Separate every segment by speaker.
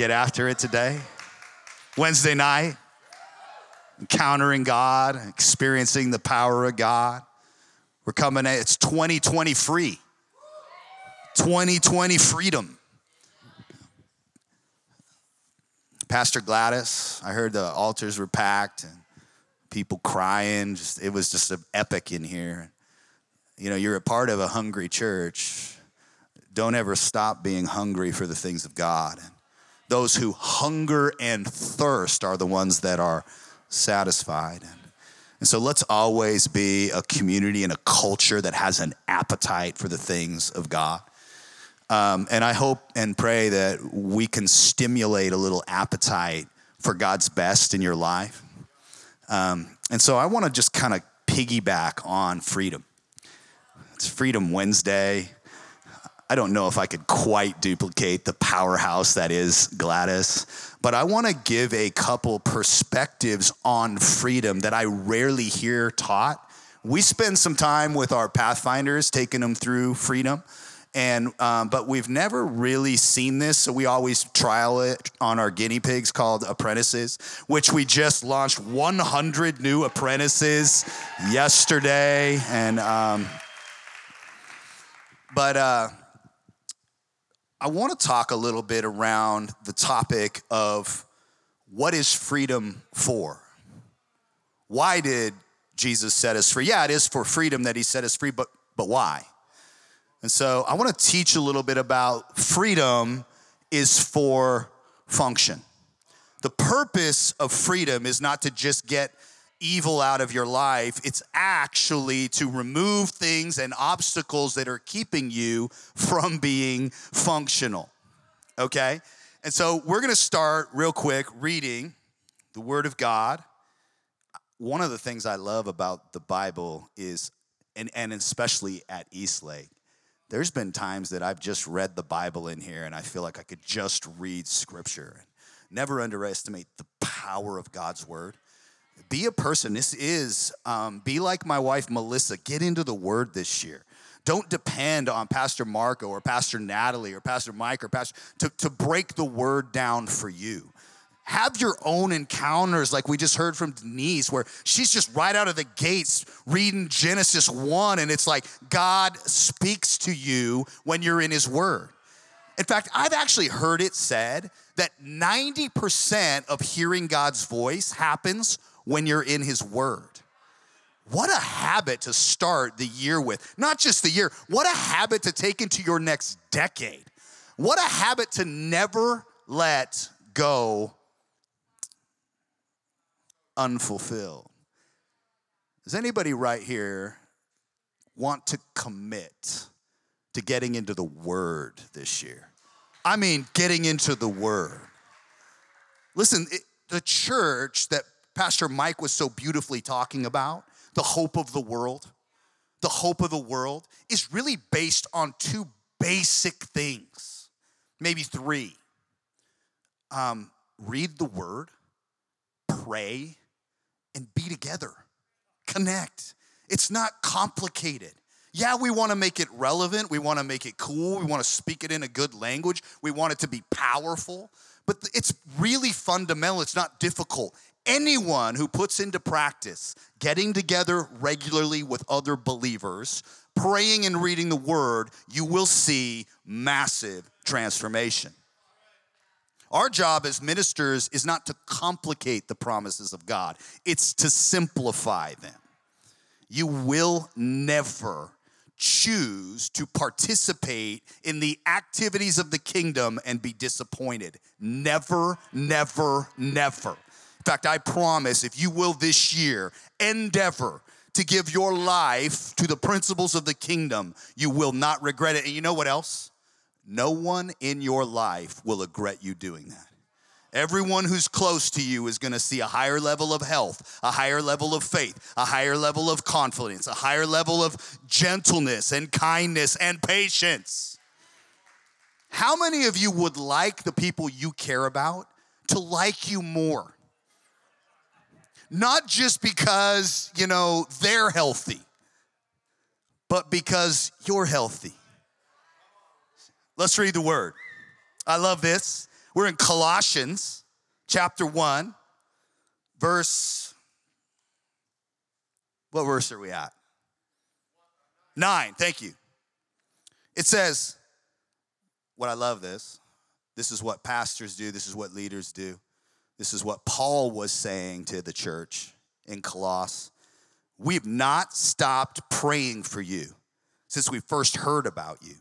Speaker 1: get after it today? Wednesday night, encountering God, experiencing the power of God. We're coming, at it's 2020 free. 2020 freedom. Pastor Gladys, I heard the altars were packed and people crying. Just it was just an epic in here. You know, you're a part of a hungry church. Don't ever stop being hungry for the things of God. Those who hunger and thirst are the ones that are satisfied. And so let's always be a community and a culture that has an appetite for the things of God. Um, and I hope and pray that we can stimulate a little appetite for God's best in your life. Um, and so I want to just kind of piggyback on freedom. It's Freedom Wednesday. I don't know if I could quite duplicate the powerhouse that is Gladys, but I want to give a couple perspectives on freedom that I rarely hear taught. We spend some time with our Pathfinders, taking them through freedom. And um, but we've never really seen this, so we always trial it on our guinea pigs called apprentices, which we just launched 100 new apprentices yesterday, and um, but uh, I want to talk a little bit around the topic of what is freedom for? Why did Jesus set us free? Yeah, it is for freedom that He set us free, but but why? And so I want to teach a little bit about freedom is for function. The purpose of freedom is not to just get evil out of your life, it's actually to remove things and obstacles that are keeping you from being functional. Okay? And so we're going to start real quick reading the Word of God. One of the things I love about the Bible is, and, and especially at Eastlake, there's been times that I've just read the Bible in here and I feel like I could just read scripture. Never underestimate the power of God's word. Be a person. This is, um, be like my wife Melissa. Get into the word this year. Don't depend on Pastor Marco or Pastor Natalie or Pastor Mike or Pastor to, to break the word down for you have your own encounters like we just heard from Denise, where she's just right out of the gates reading Genesis 1, and it's like God speaks to you when you're in His Word. In fact, I've actually heard it said that 90% of hearing God's voice happens when you're in His Word. What a habit to start the year with. Not just the year, what a habit to take into your next decade. What a habit to never let go unfulfilled. Does anybody right here want to commit to getting into the Word this year? I mean, getting into the Word. Listen, it, the church that Pastor Mike was so beautifully talking about, the hope of the world, the hope of the world is really based on two basic things, maybe three. Um, read the Word, pray, and be together. Connect. It's not complicated. Yeah, we want to make it relevant. We want to make it cool. We want to speak it in a good language. We want it to be powerful. But it's really fundamental. It's not difficult. Anyone who puts into practice getting together regularly with other believers, praying and reading the word, you will see massive transformation. Our job as ministers is not to complicate the promises of God, it's to simplify them. You will never choose to participate in the activities of the kingdom and be disappointed. Never, never, never. In fact, I promise if you will this year endeavor to give your life to the principles of the kingdom, you will not regret it. And you know what else? No one in your life will regret you doing that. Everyone who's close to you is going to see a higher level of health, a higher level of faith, a higher level of confidence, a higher level of gentleness and kindness and patience. How many of you would like the people you care about to like you more? Not just because, you know, they're healthy, but because you're healthy. Let's read the word. I love this. We're in Colossians chapter 1, verse. What verse are we at? Nine, thank you. It says, what I love this. This is what pastors do, this is what leaders do. This is what Paul was saying to the church in Colossae. We've not stopped praying for you since we first heard about you.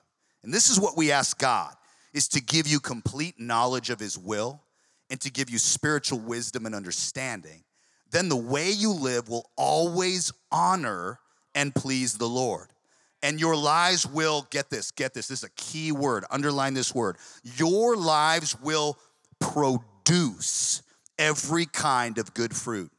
Speaker 1: And this is what we ask God is to give you complete knowledge of his will and to give you spiritual wisdom and understanding. Then the way you live will always honor and please the Lord. And your lives will, get this, get this, this is a key word, underline this word. Your lives will produce every kind of good fruit.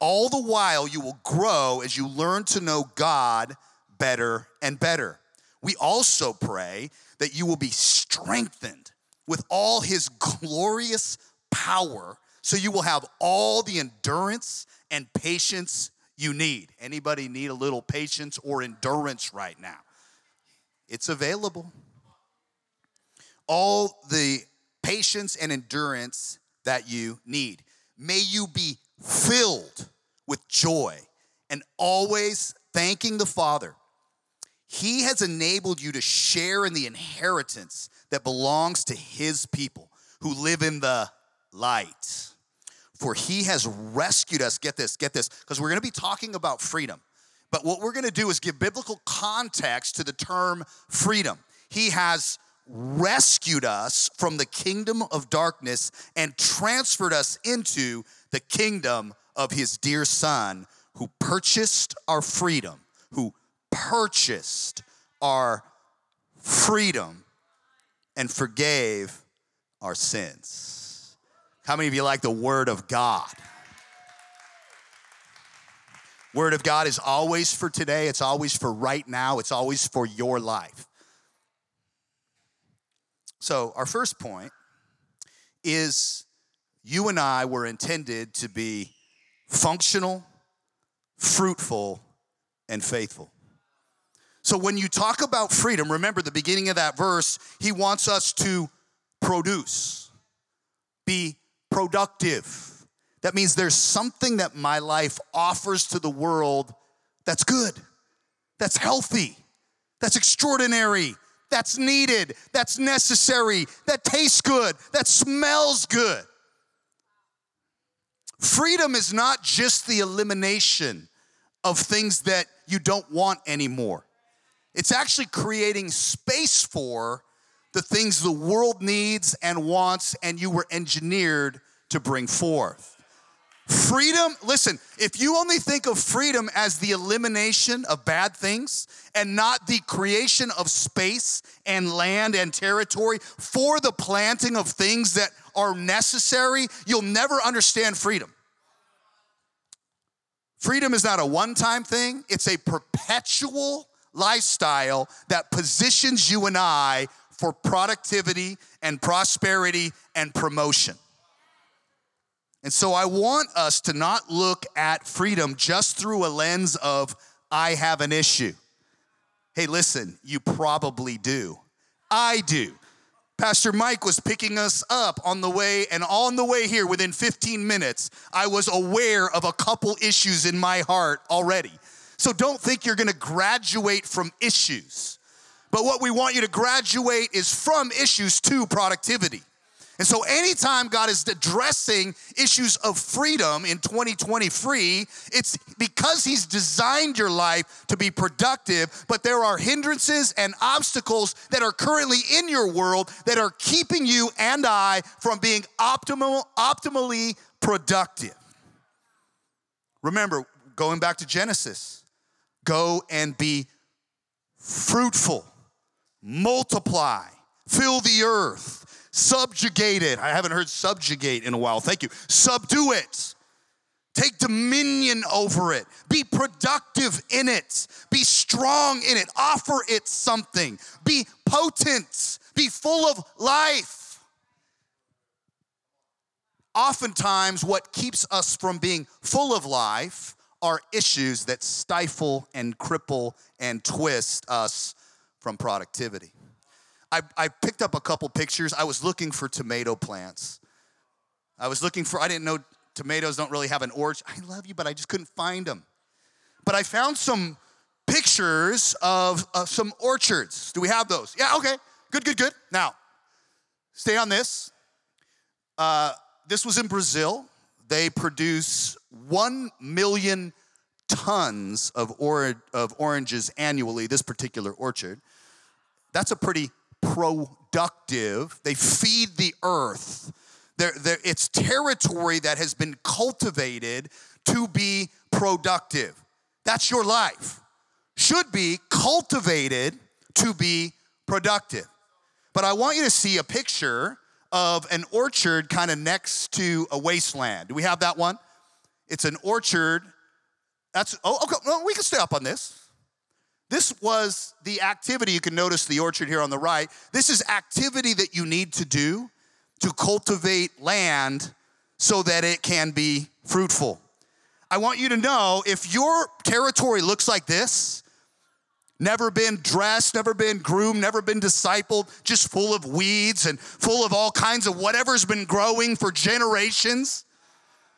Speaker 1: All the while, you will grow as you learn to know God better and better. We also pray that you will be strengthened with all his glorious power so you will have all the endurance and patience you need. Anybody need a little patience or endurance right now? It's available. All the patience and endurance that you need. May you be filled with joy and always thanking the Father. He has enabled you to share in the inheritance that belongs to His people who live in the light. For He has rescued us. Get this, get this, because we're gonna be talking about freedom. But what we're gonna do is give biblical context to the term freedom. He has rescued us from the kingdom of darkness and transferred us into the kingdom of his dear son who purchased our freedom, who purchased our freedom and forgave our sins. How many of you like the word of God? Word of God is always for today, it's always for right now, it's always for your life. So, our first point is you and I were intended to be functional, fruitful, and faithful. So, when you talk about freedom, remember the beginning of that verse, he wants us to produce, be productive. That means there's something that my life offers to the world that's good, that's healthy, that's extraordinary, that's needed, that's necessary, that tastes good, that smells good. Freedom is not just the elimination of things that you don't want anymore. It's actually creating space for the things the world needs and wants, and you were engineered to bring forth. Freedom, listen, if you only think of freedom as the elimination of bad things and not the creation of space and land and territory for the planting of things that are necessary, you'll never understand freedom. Freedom is not a one time thing, it's a perpetual lifestyle that positions you and I for productivity and prosperity and promotion. And so I want us to not look at freedom just through a lens of, I have an issue. Hey, listen, you probably do. I do. Pastor Mike was picking us up on the way, and on the way here, within 15 minutes, I was aware of a couple issues in my heart already. So don't think you're gonna graduate from issues. But what we want you to graduate is from issues to productivity. And so, anytime God is addressing issues of freedom in 2020 free, it's because He's designed your life to be productive, but there are hindrances and obstacles that are currently in your world that are keeping you and I from being optimal, optimally productive. Remember, going back to Genesis, go and be fruitful, multiply, fill the earth Subjugate it. I haven't heard subjugate in a while. Thank you. Subdue it. Take dominion over it. Be productive in it. Be strong in it. Offer it something. Be potent. Be full of life. Oftentimes, what keeps us from being full of life are issues that stifle and cripple and twist us from productivity. I, I picked up a couple pictures. I was looking for tomato plants. I was looking for, I didn't know tomatoes don't really have an orchard. I love you, but I just couldn't find them. But I found some pictures of, of some orchards. Do we have those? Yeah, okay. Good, good, good. Now, stay on this. Uh, this was in Brazil. They produce 1 million tons of, or- of oranges annually, this particular orchard. That's a pretty productive, they feed the earth. They're, they're, it's territory that has been cultivated to be productive. That's your life. Should be cultivated to be productive. But I want you to see a picture of an orchard kind of next to a wasteland. Do we have that one? It's an orchard. That's, oh, okay, well, we can stay up on this. This was the activity. You can notice the orchard here on the right. This is activity that you need to do to cultivate land so that it can be fruitful. I want you to know if your territory looks like this, never been dressed, never been groomed, never been discipled, just full of weeds and full of all kinds of whatever's been growing for generations.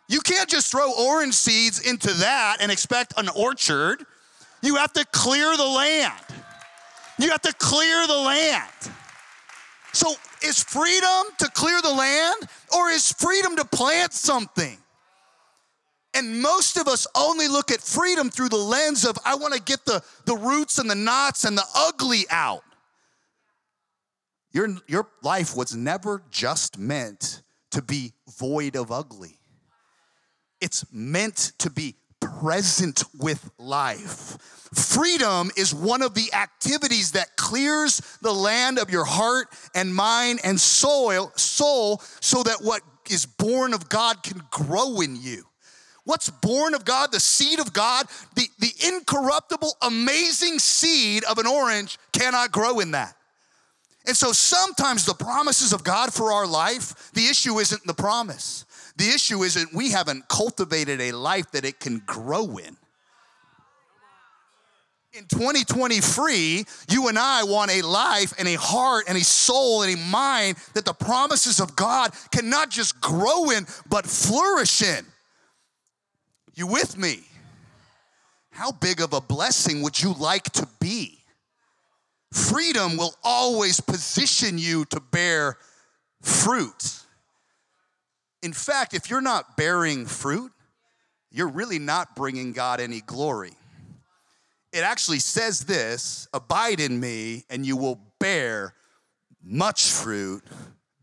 Speaker 1: You can't just throw orange seeds into that and expect an orchard. You have to clear the land. You have to clear the land. So, is freedom to clear the land or is freedom to plant something? And most of us only look at freedom through the lens of, I want to get the, the roots and the knots and the ugly out. Your, your life was never just meant to be void of ugly, it's meant to be present with life. Freedom is one of the activities that clears the land of your heart and mind and soil, soul so that what is born of God can grow in you. What's born of God, the seed of God, the, the incorruptible, amazing seed of an orange cannot grow in that. And so sometimes the promises of God for our life, the issue isn't the promise. The issue isn't we haven't cultivated a life that it can grow in. In 2023, you and I want a life and a heart and a soul and a mind that the promises of God can not just grow in, but flourish in. You with me? How big of a blessing would you like to be? Freedom will always position you to bear fruit. In fact, if you're not bearing fruit, you're really not bringing God any glory. It actually says this abide in me, and you will bear much fruit.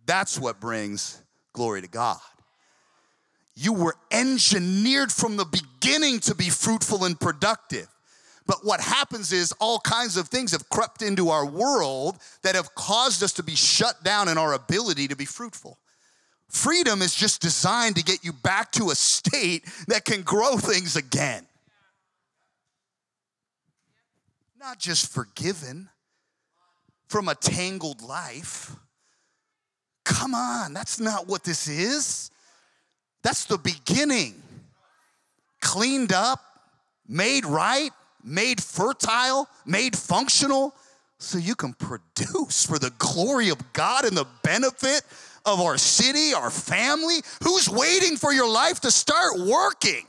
Speaker 1: That's what brings glory to God. You were engineered from the beginning to be fruitful and productive. But what happens is all kinds of things have crept into our world that have caused us to be shut down in our ability to be fruitful. Freedom is just designed to get you back to a state that can grow things again. Not just forgiven from a tangled life. Come on, that's not what this is. That's the beginning. Cleaned up, made right, made fertile, made functional, so you can produce for the glory of God and the benefit of our city, our family? Who's waiting for your life to start working?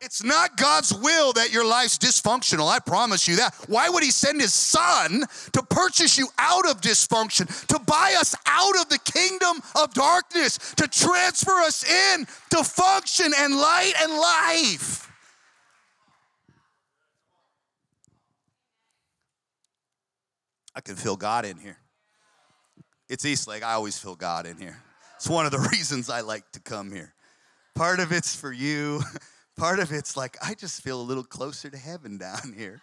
Speaker 1: It's not God's will that your life's dysfunctional. I promise you that. Why would He send His Son to purchase you out of dysfunction, to buy us out of the kingdom of darkness, to transfer us in to function and light and life? I can feel God in here. It's Eastlake. I always feel God in here. It's one of the reasons I like to come here. Part of it's for you, part of it's like I just feel a little closer to heaven down here.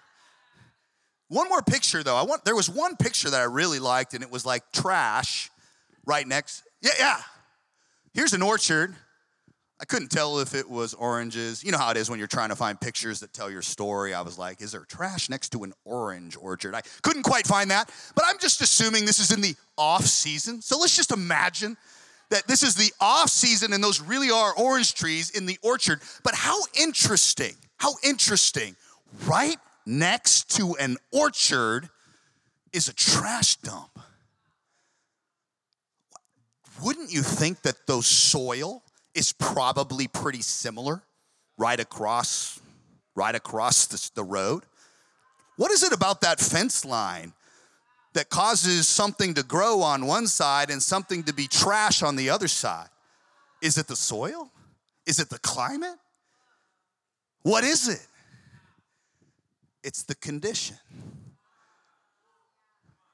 Speaker 1: One more picture though. I want there was one picture that I really liked, and it was like trash right next. Yeah, yeah. Here's an orchard. I couldn't tell if it was oranges. You know how it is when you're trying to find pictures that tell your story. I was like, is there trash next to an orange orchard? I couldn't quite find that, but I'm just assuming this is in the off season. So let's just imagine that this is the off season and those really are orange trees in the orchard. But how interesting, how interesting, right next to an orchard is a trash dump. Wouldn't you think that those soil is probably pretty similar right across right across the, the road? What is it about that fence line that causes something to grow on one side and something to be trash on the other side? Is it the soil? Is it the climate? What is it? It's the condition.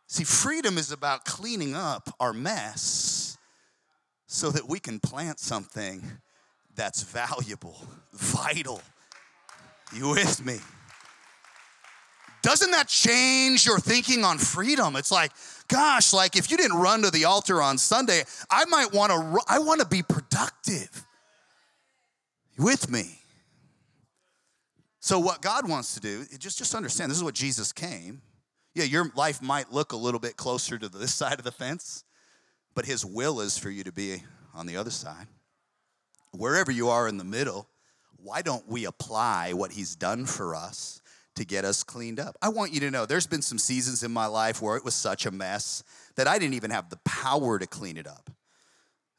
Speaker 1: See, freedom is about cleaning up our mess so that we can plant something that's valuable, vital. You with me? Doesn't that change your thinking on freedom? It's like, gosh, like if you didn't run to the altar on Sunday, I might want to I want to be productive. You with me? So what God wants to do, just just understand this is what Jesus came. Yeah, your life might look a little bit closer to this side of the fence, but his will is for you to be on the other side. Wherever you are in the middle, why don't we apply what he's done for us to get us cleaned up? I want you to know there's been some seasons in my life where it was such a mess that I didn't even have the power to clean it up.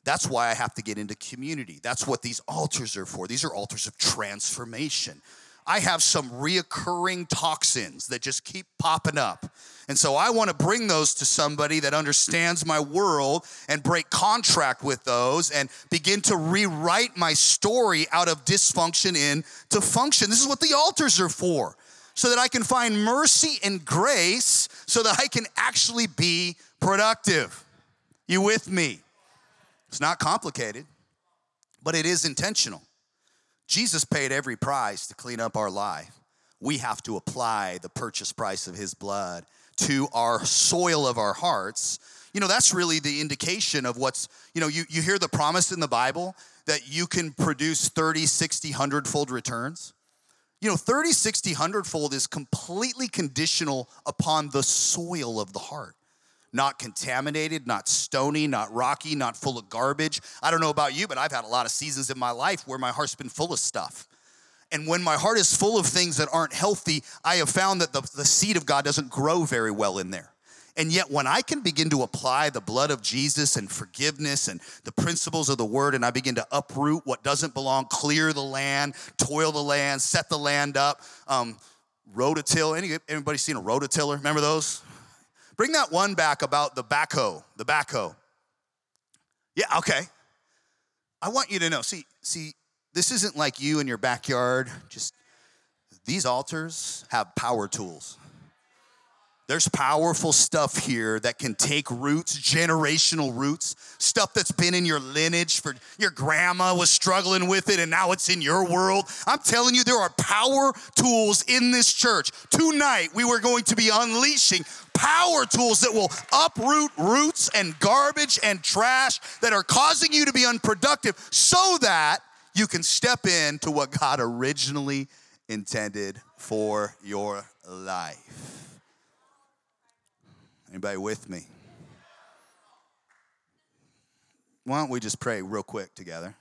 Speaker 1: That's why I have to get into community. That's what these altars are for. These are altars of transformation. I have some reoccurring toxins that just keep popping up. And so I want to bring those to somebody that understands my world and break contract with those and begin to rewrite my story out of dysfunction into function. This is what the altars are for, so that I can find mercy and grace so that I can actually be productive. You with me? It's not complicated, but it is intentional. Jesus paid every price to clean up our life. We have to apply the purchase price of his blood to our soil of our hearts. You know, that's really the indication of what's, you know, you, you hear the promise in the Bible that you can produce 30, 60, 100 fold returns. You know, 30, 60, 100 fold is completely conditional upon the soil of the heart not contaminated, not stony, not rocky, not full of garbage. I don't know about you, but I've had a lot of seasons in my life where my heart's been full of stuff. And when my heart is full of things that aren't healthy, I have found that the, the seed of God doesn't grow very well in there. And yet, when I can begin to apply the blood of Jesus and forgiveness and the principles of the word, and I begin to uproot what doesn't belong, clear the land, toil the land, set the land up, um, rototill. Any, anybody seen a rototiller? Remember those? Bring that one back about the backhoe, the backhoe. Yeah, okay. I want you to know. See, see, this isn't like you in your backyard. Just these altars have power tools. There's powerful stuff here that can take roots, generational roots, stuff that's been in your lineage for your grandma was struggling with it and now it's in your world. I'm telling you, there are power tools in this church. Tonight, we were going to be unleashing power tools that will uproot roots and garbage and trash that are causing you to be unproductive so that you can step into what God originally intended for your life. Anybody with me? Why don't we just pray real quick together?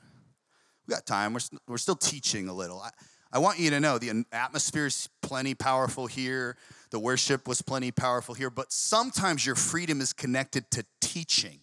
Speaker 1: We got time. We're, we're still teaching a little. I, I want you to know the atmosphere is plenty powerful here. The worship was plenty powerful here, but sometimes your freedom is connected to teaching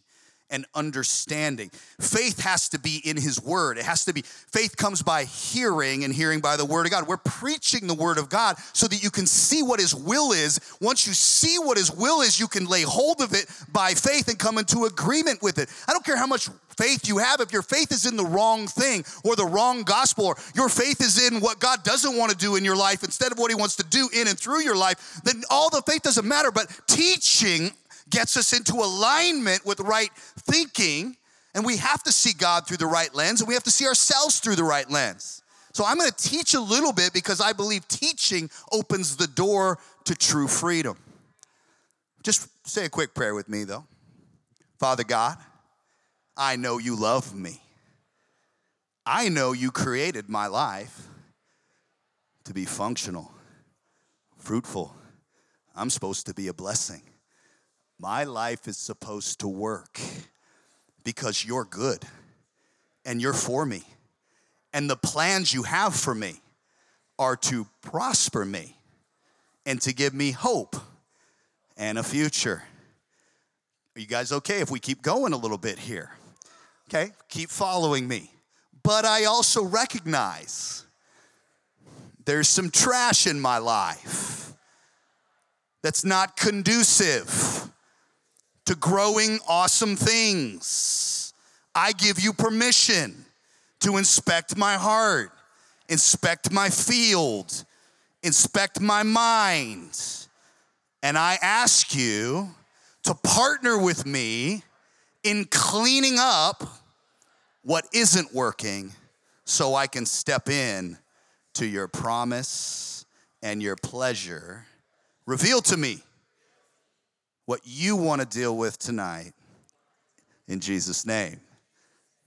Speaker 1: and understanding. Faith has to be in His Word. It has to be, faith comes by hearing and hearing by the Word of God. We're preaching the Word of God so that you can see what His will is. Once you see what His will is, you can lay hold of it by faith and come into agreement with it. I don't care how much faith you have, if your faith is in the wrong thing or the wrong gospel, or your faith is in what God doesn't want to do in your life instead of what He wants to do in and through your life, then all the faith doesn't matter. But teaching gets us into alignment with right thinking. And we have to see God through the right lens, and we have to see ourselves through the right lens. So I'm going to teach a little bit because I believe teaching opens the door to true freedom. Just say a quick prayer with me, though. Father God, I know you love me. I know you created my life to be functional, fruitful. I'm supposed to be a blessing. My life is supposed to work because you're good and you're for me. And the plans you have for me are to prosper me and to give me hope and a future. Are you guys okay if we keep going a little bit here? Okay, keep following me. But I also recognize there's some trash in my life that's not conducive to growing awesome things. I give you permission to inspect my heart, inspect my field, inspect my mind. And I ask you to partner with me in cleaning up what isn't working so I can step in to your promise and your pleasure. Reveal to me what you want to deal with tonight in Jesus' name.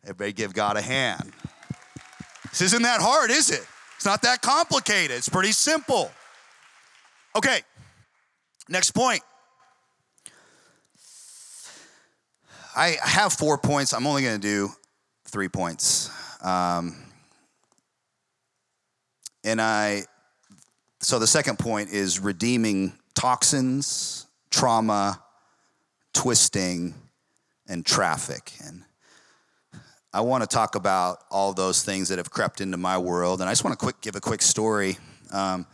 Speaker 1: Everybody give God a hand. This isn't that hard, is it? It's not that complicated. It's pretty simple. Okay, next point. I have four points. I'm only going to do three points. Um, and I, so the second point is redeeming toxins trauma, twisting, and traffic. And I want to talk about all those things that have crept into my world. And I just want to quick give a quick story. Um,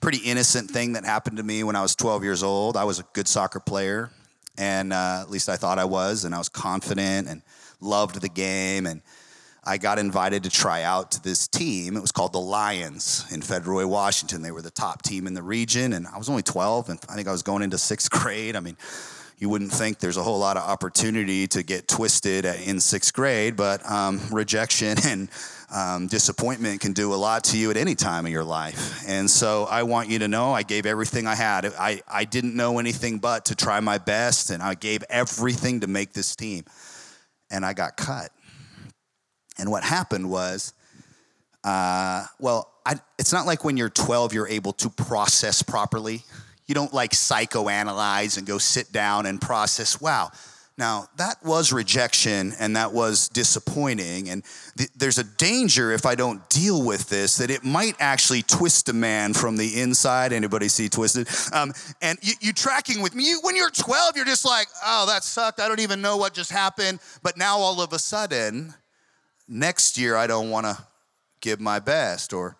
Speaker 1: pretty innocent thing that happened to me when I was 12 years old. I was a good soccer player, and uh, at least I thought I was, and I was confident and loved the game. And I got invited to try out to this team. It was called the Lions in Federal Way, Washington. They were the top team in the region, and I was only 12, and I think I was going into sixth grade. I mean, you wouldn't think there's a whole lot of opportunity to get twisted in sixth grade, but um, rejection and um, disappointment can do a lot to you at any time of your life. And so I want you to know I gave everything I had. I, I didn't know anything but to try my best, and I gave everything to make this team. And I got cut. And what happened was, uh, well, I, it's not like when you're 12, you're able to process properly. You don't like psychoanalyze and go sit down and process, wow. Now, that was rejection and that was disappointing. And th- there's a danger if I don't deal with this that it might actually twist a man from the inside. Anybody see Twisted? Um, and you, you tracking with me. You, when you're 12, you're just like, oh, that sucked. I don't even know what just happened. But now all of a sudden, next year I don't want to give my best or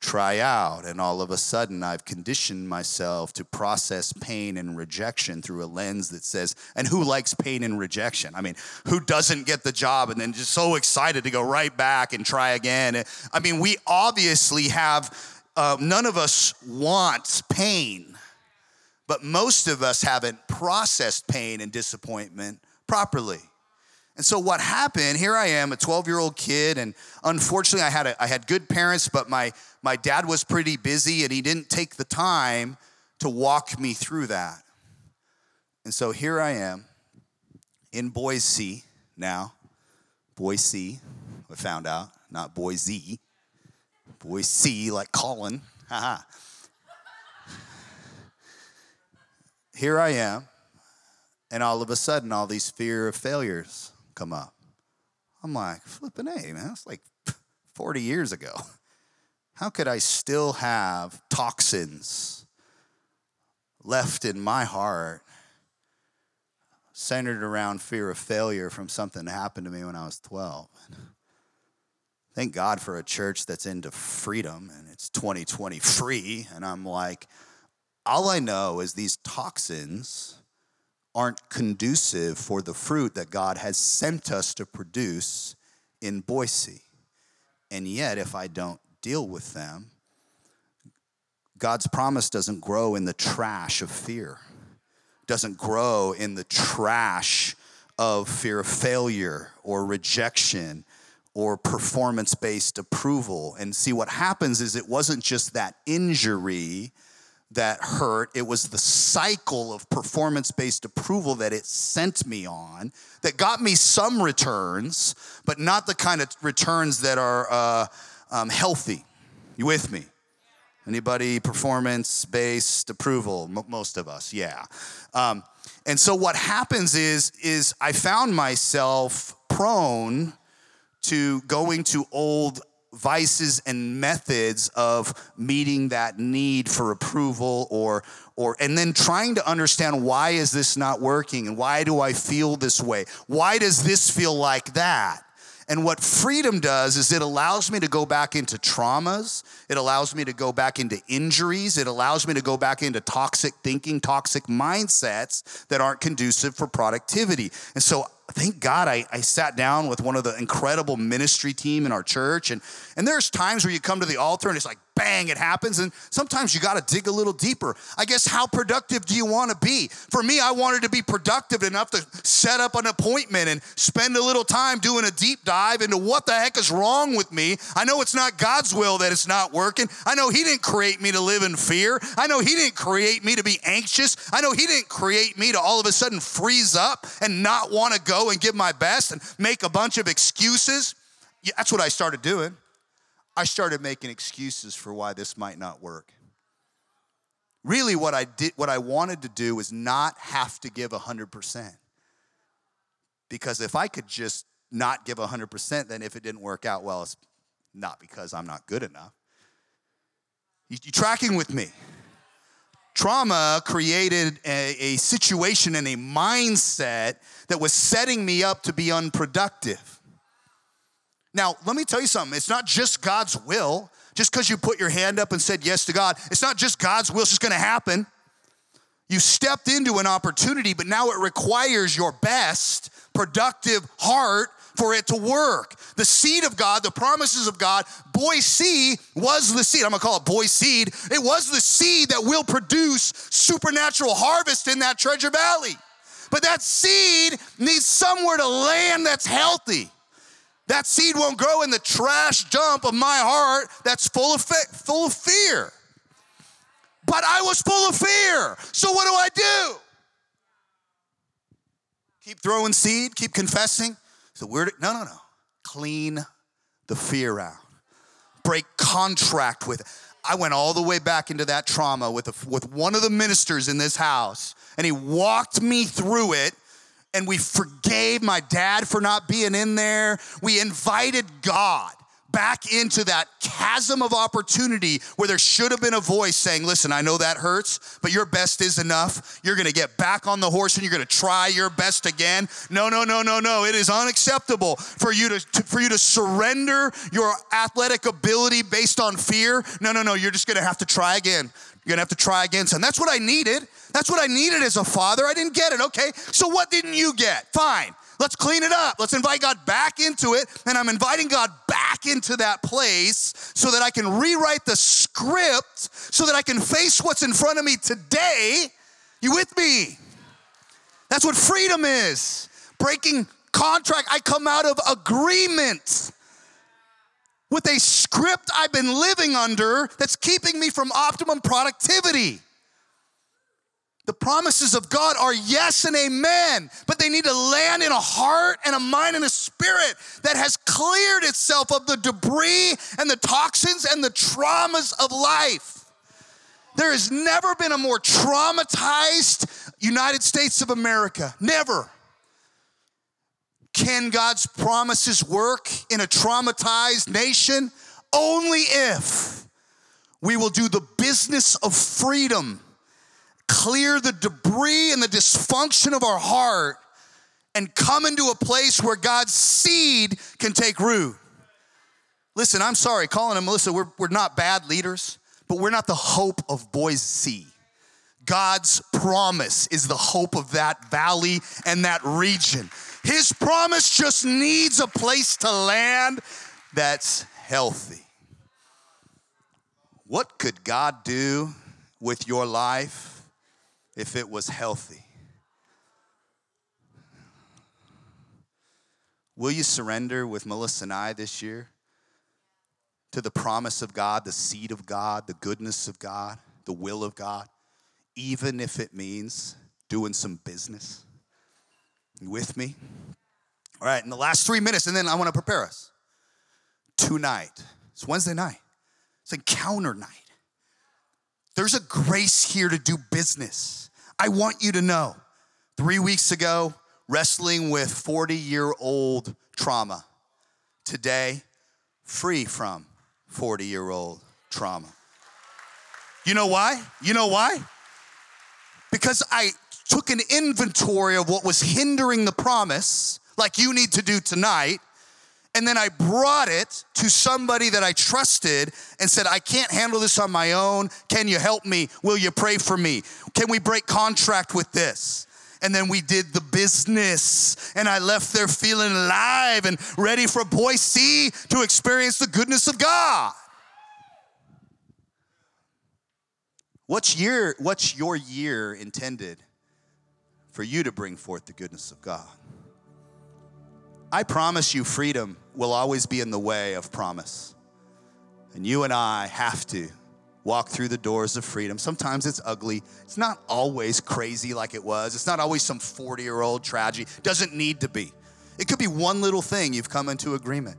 Speaker 1: try out. And all of a sudden, I've conditioned myself to process pain and rejection through a lens that says, and who likes pain and rejection? I mean, who doesn't get the job and then just so excited to go right back and try again? I mean, we obviously have, uh, none of us wants pain, but most of us haven't processed pain and disappointment properly. And so what happened, here I am, a 12-year-old kid, and unfortunately I had, a, I had good parents, but my, my dad was pretty busy and he didn't take the time to walk me through that. And so here I am in Boise now. Boise, I found out, not Boise. Boise, like Colin. Haha. here I am, and all of a sudden, all these fear of failures come up. I'm like, flipping A, man, that's like 40 years ago. How could I still have toxins left in my heart centered around fear of failure from something that happened to me when I was 12? Thank God for a church that's into freedom and it's 2020 free. And I'm like, all I know is these toxins aren't conducive for the fruit that God has sent us to produce in Boise. And yet, if I don't deal with them, God's promise doesn't grow in the trash of fear, doesn't grow in the trash of fear of failure or rejection or performance based approval. And see, what happens is it wasn't just that injury that hurt. It was the cycle of performance based approval that it sent me on that got me some returns, but not the kind of returns that are uh, um, healthy. You with me? Anybody performance based approval? M- most of us, yeah. Um, and so what happens is is I found myself prone to going to old vices and methods of meeting that need for approval or or and then trying to understand why is this not working and why do I feel this way? Why does this feel like that? And what freedom does is it allows me to go back into traumas. It allows me to go back into injuries. It allows me to go back into toxic thinking, toxic mindsets that aren't conducive for productivity. And so thank God I, I sat down with one of the incredible ministry team in our church. And, and there's times where you come to the altar and it's like, bang, it happens. And sometimes you got to dig a little deeper. I guess, how productive do you want to be? For me, I wanted to be productive enough to set up an appointment and spend a little time doing a deep dive into what the heck is wrong with me. I know it's not God's will that it's not working. I know He didn't create me to live in fear. I know He didn't create me to be anxious. I know He didn't create me to all of a sudden freeze up and not want to go and give my best and make a bunch of excuses. Yeah, that's what I started doing. I started making excuses for why this might not work. Really, what I did, what I wanted to do was not have to give 100%. Because if I could just not give 100%, then if it didn't work out well, it's not because I'm not good enough. You, you tracking with me? Trauma created a, a situation and a mindset that was setting me up to be unproductive. Now, let me tell you something. It's not just God's will. Just because you put your hand up and said yes to God, it's not just God's will, it's just gonna happen. You stepped into an opportunity, but now it requires your best, productive heart for it to work. The seed of God, the promises of God, Boise was the seed. I'm gonna call it boy seed. It was the seed that will produce supernatural harvest in that treasure valley. But that seed needs somewhere to land that's healthy. That seed won't grow in the trash dump of my heart that's full of, full of fear. But I was full of fear. So what do I do? Keep throwing seed, keep confessing. So we're no, no, no. Clean the fear out. Break contract with it. I went all the way back into that trauma with, a, with one of the ministers in this house, and he walked me through it and we forgave my dad for not being in there. We invited God back into that chasm of opportunity where there should have been a voice saying, Listen, I know that hurts, but your best is enough. You're gonna get back on the horse and you're gonna try your best again. No, no, no, no, no. It is unacceptable for you to, to for you to surrender your athletic ability based on fear. No, no, no. You're just gonna have to try again. You're gonna have to try again, son. That's what I needed. That's what I needed as a father. I didn't get it. Okay, so what didn't you get? Fine. Let's clean it up. Let's invite God back into it. And I'm inviting God back into that place so that I can rewrite the script so that I can face what's in front of me today. You with me? That's what freedom is. Breaking contract. I come out of agreement with a script I've been living under that's keeping me from optimum productivity. The promises of God are yes and amen, but they need to land in a heart and a mind and a spirit that has cleared itself of the debris and the toxins and the traumas of life. There has never been a more traumatized United States of America. Never. Can God's promises work in a traumatized nation? Only if we will do the business of freedom, clear the debris and the dysfunction of our heart, and come into a place where God's seed can take root. Listen, I'm sorry, Colin and Melissa, we're, we're not bad leaders, but we're not the hope of Boise. God's promise is the hope of that valley and that region. His promise just needs a place to land that's healthy. What could God do with your life if it was healthy? Will you surrender with Melissa and I this year to the promise of God, the seed of God, the goodness of God? the will of God, even if it means doing some business. You with me? All right, in the last three minutes, and then I want to prepare us. Tonight, it's Wednesday night, it's encounter night. There's a grace here to do business. I want you to know. Three weeks ago, wrestling with 40 year old trauma. Today, free from 40 year old trauma. You know why? You know why? Because I took an inventory of what was hindering the promise, like you need to do tonight, and then I brought it to somebody that I trusted and said, I can't handle this on my own. Can you help me? Will you pray for me? Can we break contract with this? And then we did the business, and I left there feeling alive and ready for Boise to experience the goodness of God. What's year, what's your year intended for you to bring forth the goodness of God? I promise you, freedom will always be in the way of promise. And you and I have to walk through the doors of freedom. Sometimes it's ugly. It's not always crazy like it was. It's not always some 40 year old tragedy. Doesn't need to be. It could be one little thing you've come into agreement.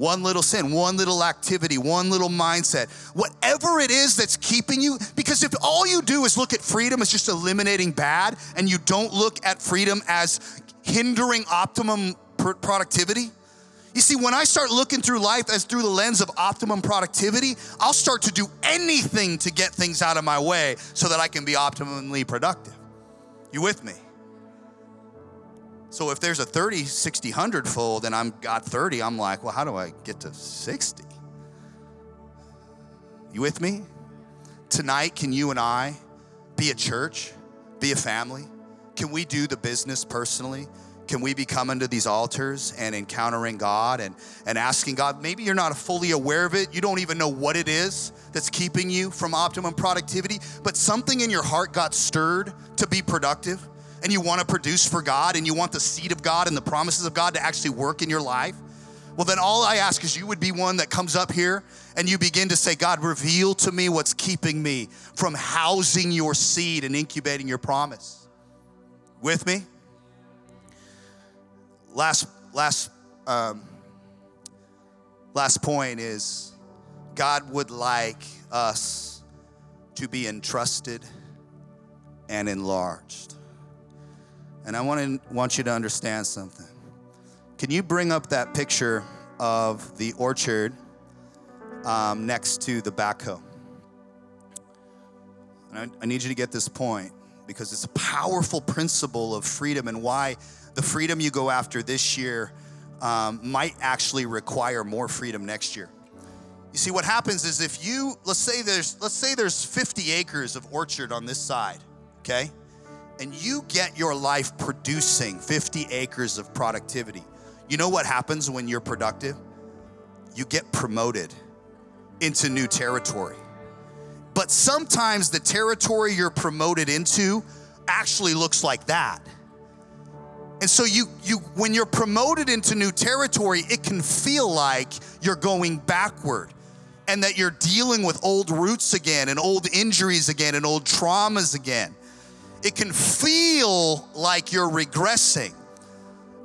Speaker 1: One little sin, one little activity, one little mindset, whatever it is that's keeping you. Because if all you do is look at freedom as just eliminating bad and you don't look at freedom as hindering optimum productivity, you see, when I start looking through life as through the lens of optimum productivity, I'll start to do anything to get things out of my way so that I can be optimally productive. You with me? So if there's a 30, 60, 100 fold and I'm got 30, I'm like, well, how do I get to 60? You with me? Tonight, can you and I be a church, be a family? Can we do the business personally? Can we be coming to these altars and encountering God and, and asking God? Maybe you're not fully aware of it. You don't even know what it is that's keeping you from optimum productivity, but something in your heart got stirred to be productive and you want to produce for God and you want the seed of God and the promises of God to actually work in your life. Well, then all I ask is you would be one that comes up here and you begin to say, God, reveal to me what's keeping me from housing your seed and incubating your promise. With me? last last um, last point is God would like us to be entrusted and enlarged. And I want to want you to understand something. Can you bring up that picture of the orchard um, next to the backhoe? And I, I need you to get this point because it's a powerful principle of freedom and why the freedom you go after this year um, might actually require more freedom next year. You see, what happens is if you let's say there's let's say there's 50 acres of orchard on this side, okay, and you get your life producing 50 acres of productivity. You know what happens when you're productive? You get promoted into new territory. But sometimes the territory you're promoted into actually looks like that. And so you you when you're promoted into new territory, it can feel like you're going backward and that you're dealing with old roots again and old injuries again and old traumas again. It can feel like you're regressing.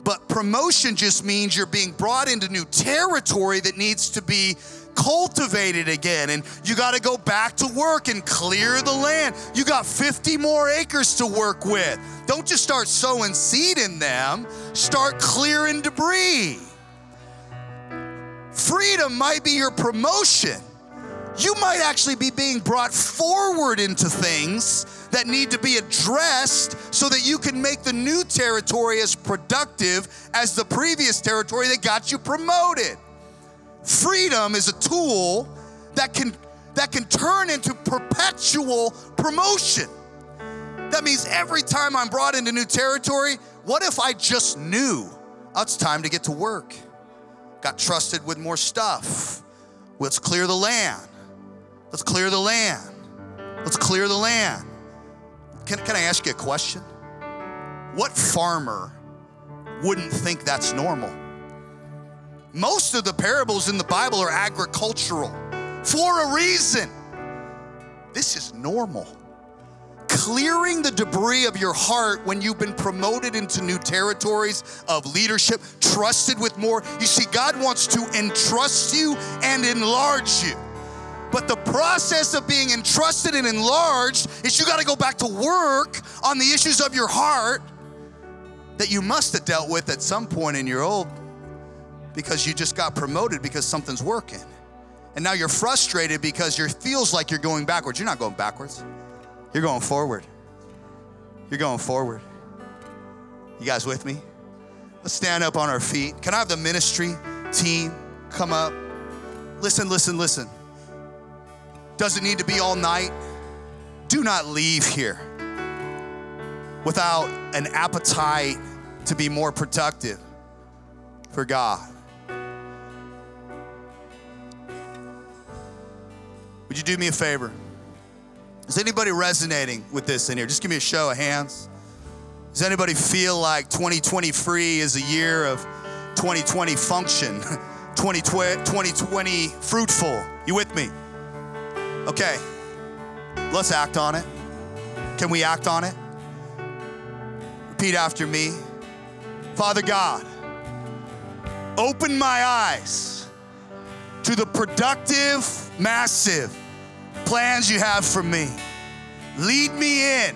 Speaker 1: But promotion just means you're being brought into new territory that needs to be cultivated again. And you got to go back to work and clear the land. You got 50 more acres to work with. Don't just start sowing seed in them, start clearing debris. Freedom might be your promotion. You might actually be being brought forward into things that need to be addressed so that you can make the new territory as productive as the previous territory that got you promoted. Freedom is a tool that can that can turn into perpetual promotion. That means every time I'm brought into new territory, what if I just knew oh, it's time to get to work? Got trusted with more stuff. Let's clear the land. Let's clear the land. Let's clear the land. Can, can I ask you a question? What farmer wouldn't think that's normal? Most of the parables in the Bible are agricultural for a reason. this is normal. Clearing the debris of your heart when you've been promoted into new territories of leadership, trusted with more. You see, God wants to entrust you and enlarge you. But the process of being entrusted and enlarged is you got to go back to work on the issues of your heart that you must have dealt with at some point in your old because you just got promoted because something's working. And now you're frustrated because it feels like you're going backwards. You're not going backwards. You're going forward. You're going forward. You guys with me? Let's stand up on our feet. Can I have the ministry team come up? Listen, listen, listen. Does it need to be all night? Do not leave here without an appetite to be more productive for God. Would you do me a favor? Is anybody resonating with this in here? Just give me a show of hands. Does anybody feel like 2020 free is a year of 2020 function, 2020 fruitful? You with me? Okay, let's act on it. Can we act on it? Repeat after me. Father God, open my eyes to the productive, massive plans you have for me. Lead me in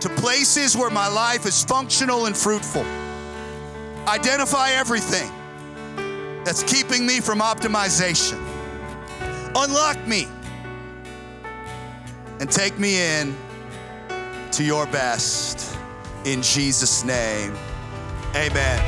Speaker 1: to places where my life is functional and fruitful. Identify everything that's keeping me from optimization. Unlock me and take me in to your best. In Jesus' name, amen.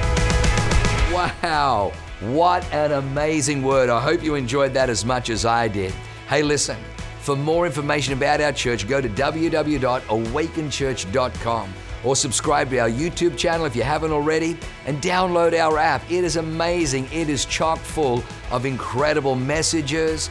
Speaker 2: Wow, what an amazing word. I hope you enjoyed that as much as I did. Hey, listen, for more information about our church, go to www.awakenchurch.com or subscribe to our YouTube channel if you haven't already and download our app. It is amazing. It is chock full of incredible messages,